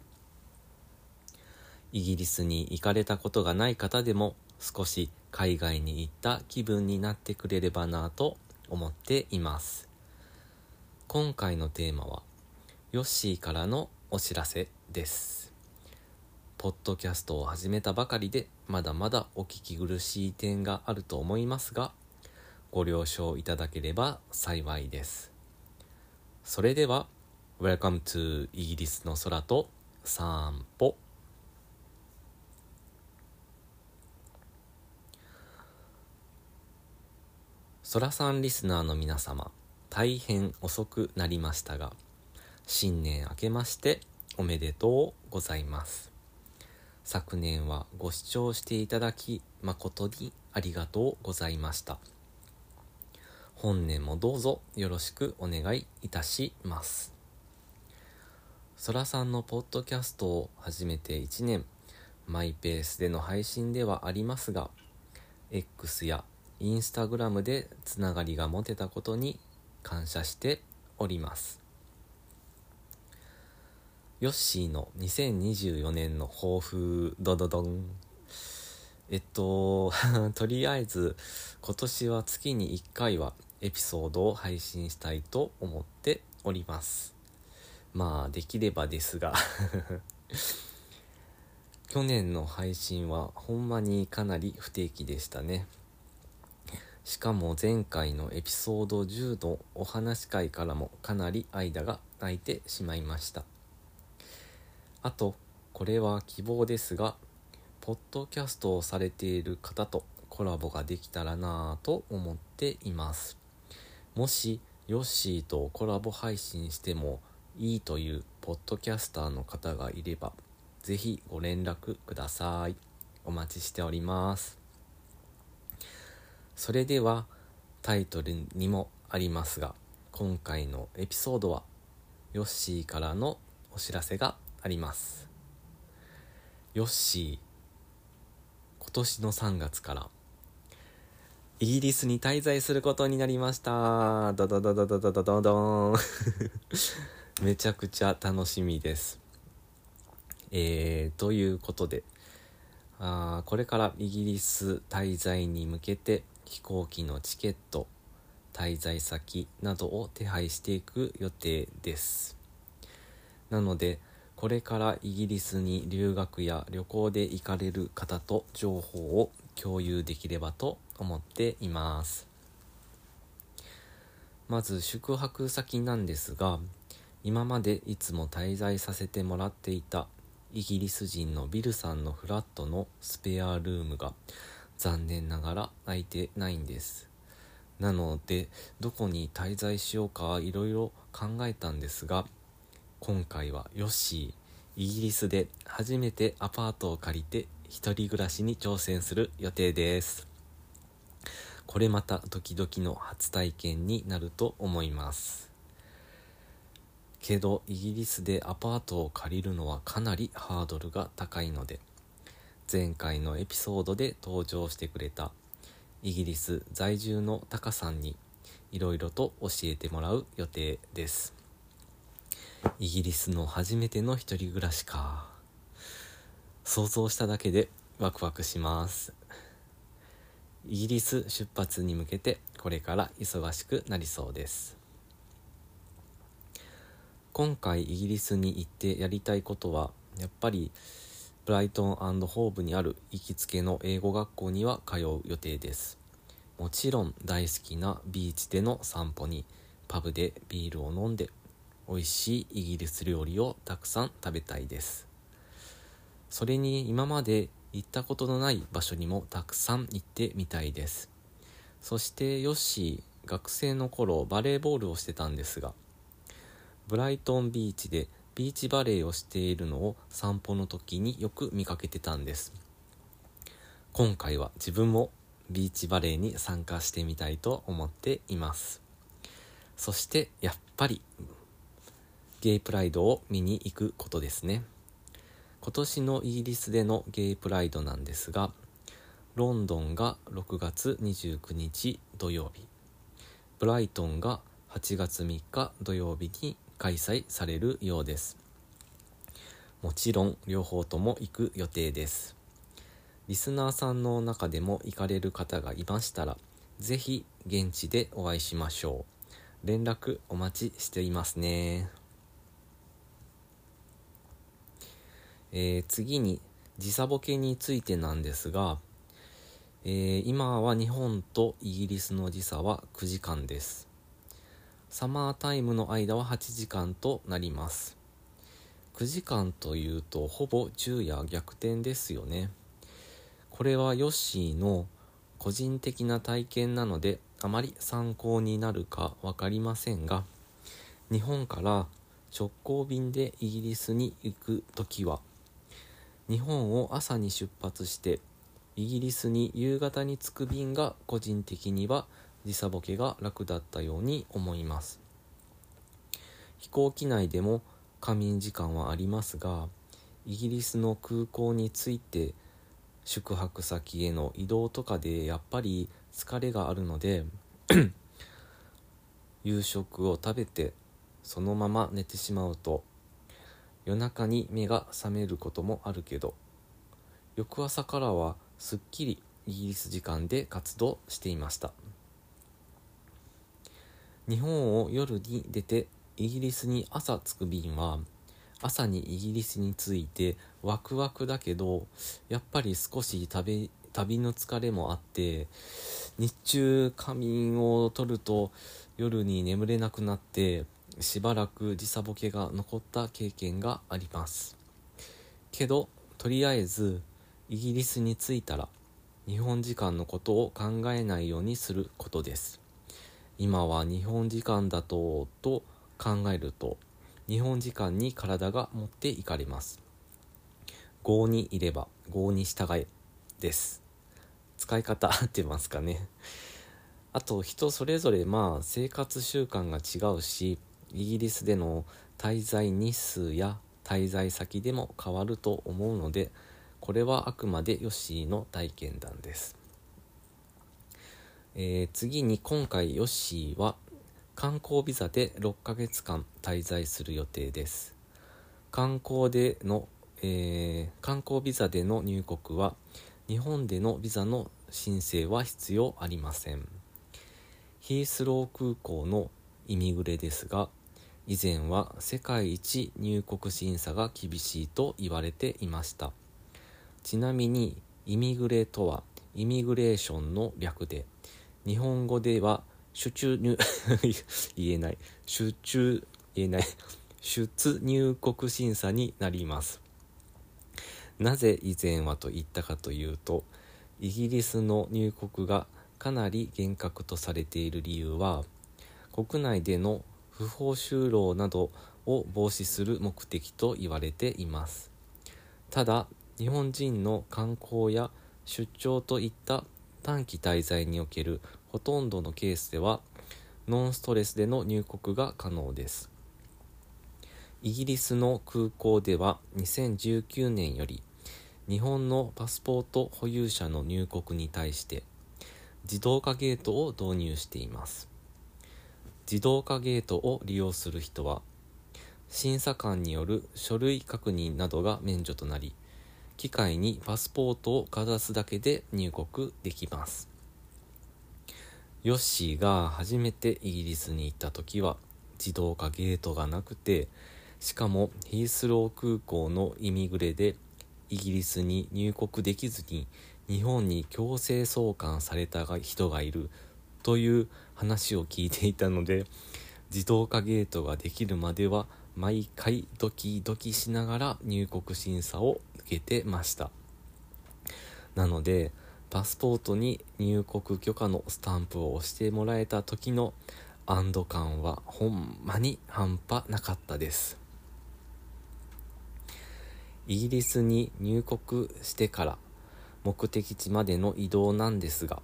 イギリスに行かれたことがない方でも少し海外に行った気分になってくれればなと思っています。今回のテーマはヨッシーからのお知らせです。ポッドキャストを始めたばかりでまだまだお聞き苦しい点があると思いますがご了承いただければ幸いです。それでは、Welcome to イギリスの空と散歩。空さんリスナーの皆様、大変遅くなりましたが、新年明けましておめでとうございます。昨年はご視聴していただき誠にありがとうございました。本年もどうぞよろしくお願いいたします。そらさんのポッドキャストを始めて1年、マイペースでの配信ではありますが、X やインスタグラムでつながりが持てたことに感謝しております。ヨッシーの2024年の抱負、ドドドン。えっと、とりあえず、今年は月に1回はエピソードを配信したいと思っております。まあ、できればですが 去年の配信はほんまにかなり不定期でしたね。しかも前回のエピソード10のお話会からもかなり間が空いてしまいました。あと、これは希望ですが、ポッドキャストをされている方とコラボができたらなぁと思っています。もし、ヨッシーとコラボ配信してもいいというポッドキャスターの方がいれば、ぜひご連絡ください。お待ちしております。それでは、タイトルにもありますが、今回のエピソードは、ヨッシーからのお知らせがあります。ヨッシー、今年の3月からイギリスに滞在することになりました。ドドドドドドドドドン。めちゃくちゃ楽しみです。えー、ということで、あこれからイギリス滞在に向けて飛行機のチケット、滞在先などを手配していく予定です。なので、これからイギリスに留学や旅行で行かれる方と情報を共有できればと思います思っています。まず宿泊先なんですが、今までいつも滞在させてもらっていたイギリス人のビルさんのフラットのスペアルームが残念ながら空いてないんです。なので、どこに滞在しようかいろいろ考えたんですが、今回はヨッシー、イギリスで初めてアパートを借りて一人暮らしに挑戦する予定です。これまたドキドキの初体験になると思います。けどイギリスでアパートを借りるのはかなりハードルが高いので前回のエピソードで登場してくれたイギリス在住のタカさんにいろいろと教えてもらう予定です。イギリスの初めての一人暮らしか。想像しただけでワクワクします。イギリス出発に向けてこれから忙しくなりそうです。今回イギリスに行ってやりたいことはやっぱりブライトンホーブにある行きつけの英語学校には通う予定です。もちろん大好きなビーチでの散歩にパブでビールを飲んで美味しいイギリス料理をたくさん食べたいです。それに今まで行ったことのない場所にもたくさん行ってみたいですそしてヨッシー学生の頃バレーボールをしてたんですがブライトンビーチでビーチバレーをしているのを散歩の時によく見かけてたんです。今回は自分もビーチバレーに参加してみたいと思っています。そしてやっぱりゲイプライドを見に行くことですね。今年のイギリスでのゲイプライドなんですが、ロンドンが6月29日土曜日、ブライトンが8月3日土曜日に開催されるようです。もちろん両方とも行く予定です。リスナーさんの中でも行かれる方がいましたら、ぜひ現地でお会いしましょう。連絡お待ちしていますね。えー、次に時差ボケについてなんですが、えー、今は日本とイギリスの時差は9時間です。サマータイムの間は8時間となります。9時間というとほぼ昼夜逆転ですよね。これはヨッシーの個人的な体験なのであまり参考になるか分かりませんが日本から直行便でイギリスに行く時は日本を朝に出発してイギリスに夕方に着く便が個人的には時差ボケが楽だったように思います。飛行機内でも仮眠時間はありますがイギリスの空港に着いて宿泊先への移動とかでやっぱり疲れがあるので 夕食を食べてそのまま寝てしまうと夜中に目が覚めることもあるけど翌朝からはすっきりイギリス時間で活動していました。日本を夜に出てイギリスに朝着く便は朝にイギリスに着いてワクワクだけどやっぱり少し旅旅の疲れもあって日中仮眠を取ると夜に眠れなくなってしばらく時差ボケが残った経験があります。けどとりあえずイギリスに着いたら日本時間のことを考えないようにすることです。今は日本時間だとと考えると日本時間に体が持っていかれます。合にいれば合に従えです。使い方合ってますかね。あと人それぞれまあ生活習慣が違うしイギリスでの滞在日数や滞在先でも変わると思うのでこれはあくまでヨッシーの体験談です。えー、次に今回ヨッシーは観光ビザで6ヶ月間滞在する予定です。観光での、えー、観光ビザでの入国は日本でのビザの申請は必要ありません。ヒースロー空港のイミグレですが以前は世界一入国審査が厳しいと言われていました。ちなみにイミグレとはイミグレーションの略で日本語では出入 言えない。出中言えない。出入国審査になります。なぜ以前はと言ったかというとイギリスの入国がかなり厳格とされている理由は国内での不法就労などを防止する目的と言われています。ただ日本人の観光や出張といった短期滞在におけるほとんどのケースではノンストレスでの入国が可能です。イギリスの空港では2019年より日本のパスポート保有者の入国に対して自動化ゲートを導入しています。自動化ゲートを利用する人は審査官による書類確認などが免除となり機械にパスポートをかざすだけで入国できます。ヨッシーが初めてイギリスに行った時は自動化ゲートがなくてしかもヒースロー空港のイミグレでイギリスに入国できずに日本に強制送還された人がいるという話を聞いていたので自動化ゲートができるまでは毎回ドキドキしながら入国審査を受けてました。なのでパスポートに入国許可のスタンプを押してもらえた時の安堵感はほんまに半端なかったです。イギリスに入国してから目的地までの移動なんですが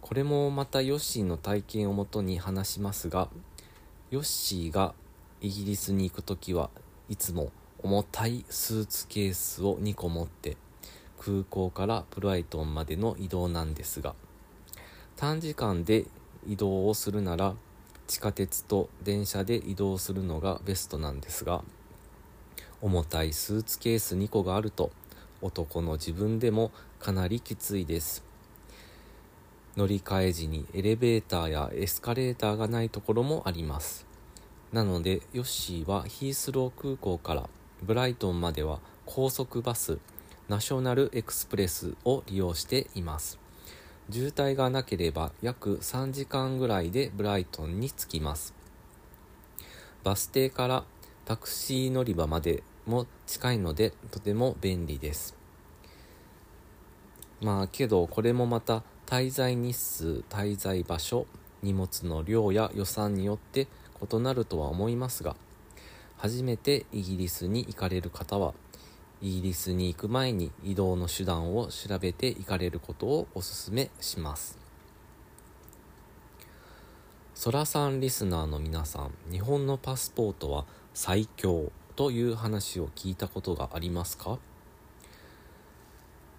これもまたヨッシーの体験をもとに話しますが、ヨッシーがイギリスに行く時はいつも重たいスーツケースを2個持って空港からブライトンまでの移動なんですが、短時間で移動をするなら地下鉄と電車で移動するのがベストなんですが、重たいスーツケース2個があると男の自分でもかなりきついです。乗り換え時にエレベーターやエスカレーターがないところもあります。なので、ヨッシーはヒースロー空港からブライトンまでは高速バス、ナショナルエクスプレスを利用しています。渋滞がなければ約3時間ぐらいでブライトンに着きます。バス停からタクシー乗り場までも近いのでとても便利です。まあけどこれもまた滞在日数、滞在場所、荷物の量や予算によって異なるとは思いますが、初めてイギリスに行かれる方は、イギリスに行く前に移動の手段を調べて行かれることをお勧めします。ソラさんリスナーの皆さん、日本のパスポートは最強という話を聞いたことがありますか？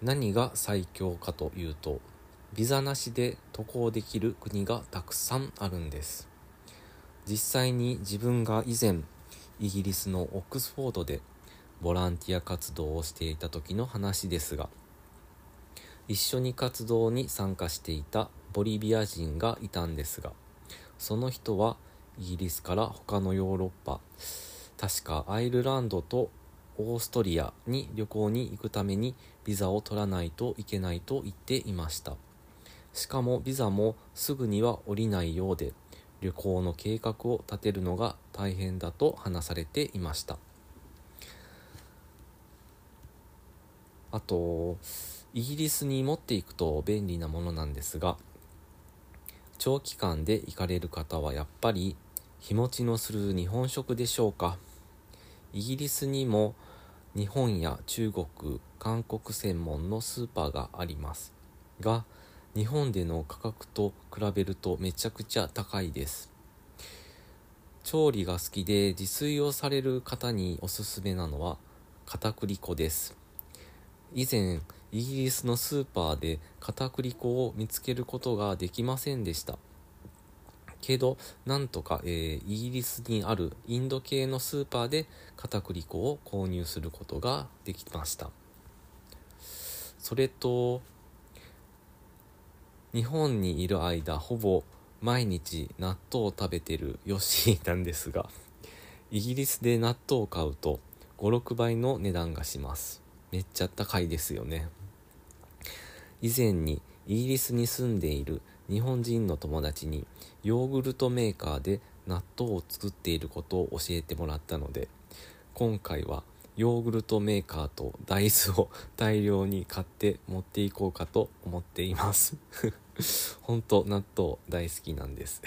何が最強かというと、ビザなしで渡航できる国がたくさんあるんです。実際に自分が以前、イギリスのオックスフォードでボランティア活動をしていた時の話ですが、一緒に活動に参加していたボリビア人がいたんですが、その人はイギリスから他のヨーロッパ、確かアイルランドとオーストリアに旅行に行くためにビザを取らないといけないと言っていました。しかもビザもすぐには降りないようで、旅行の計画を立てるのが大変だと話されていました。あと、イギリスに持っていくと便利なものなんですが、長期間で行かれる方はやっぱり日持ちのする日本食でしょうか。イギリスにも日本や中国、韓国専門のスーパーがありますが、日本での価格と比べるとめちゃくちゃ高いです。調理が好きで自炊をされる方におすすめなのは片栗粉です。以前、イギリスのスーパーで片栗粉を見つけることができませんでした。けど、なんとか、えー、イギリスにあるインド系のスーパーで片栗粉を購入することができました。それと、日本にいる間、ほぼ毎日納豆を食べてるヨッシーなんですが、イギリスで納豆を買うと5、6倍の値段がします。めっちゃ高いですよね。以前にイギリスに住んでいる日本人の友達にヨーグルトメーカーで納豆を作っていることを教えてもらったので今回はヨーグルトメーカーと大豆を 大量に買って持っていこうかと思っています。本当納豆大好きなんです。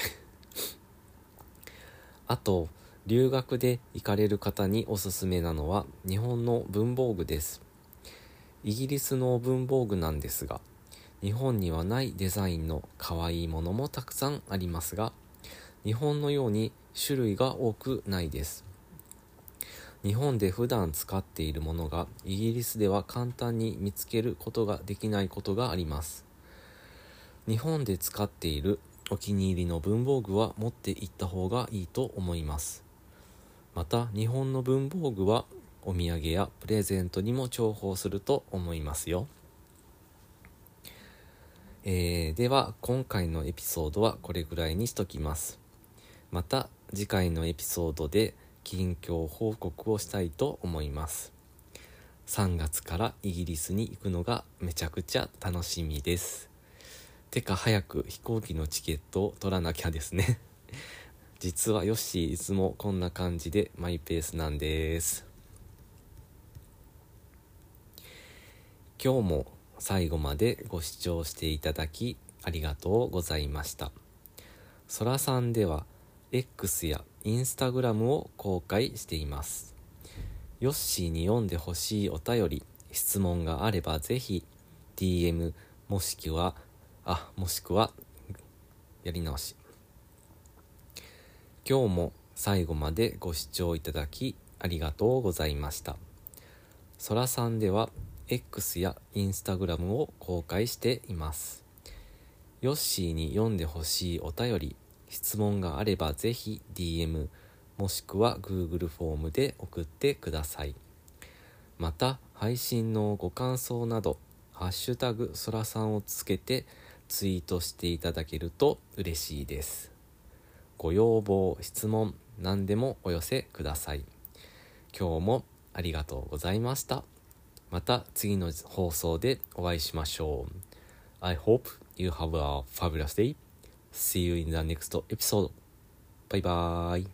あと留学で行かれる方におすすめなのは日本の文房具です。イギリスの文房具なんですが日本にはないデザインの可愛いものもたくさんありますが、日本のように種類が多くないです。日本で普段使っているものがイギリスでは簡単に見つけることができないことがあります。日本で使っているお気に入りの文房具は持っていった方がいいと思います。また日本の文房具はお土産やプレゼントにも重宝すると思いますよ。えー、では今回のエピソードはこれぐらいにしときます。また次回のエピソードで近況報告をしたいと思います。3月からイギリスに行くのがめちゃくちゃ楽しみです。てか早く飛行機のチケットを取らなきゃですね。実はヨッシーいつもこんな感じでマイペースなんです。今日も最後までご視聴していただきありがとうございました。そらさんでは X や Instagram を公開しています。ヨッシーに読んでほしいお便り、質問があればぜひ DM もしくは、あ、もしくはやり直し。今日も最後までご視聴いただきありがとうございました。そらさんでは X や Instagram を公開しています。ヨッシーに読んでほしいお便り、質問があればぜひ DM もしくは Google フォームで送ってください。また、配信のご感想など、ハッシュタグそらさんをつけてツイートしていただけると嬉しいです。ご要望、質問、何でもお寄せください。今日もありがとうございました。また次の放送でお会いしましょう。I hope you have a fabulous day. See you in the next episode. バイバーイ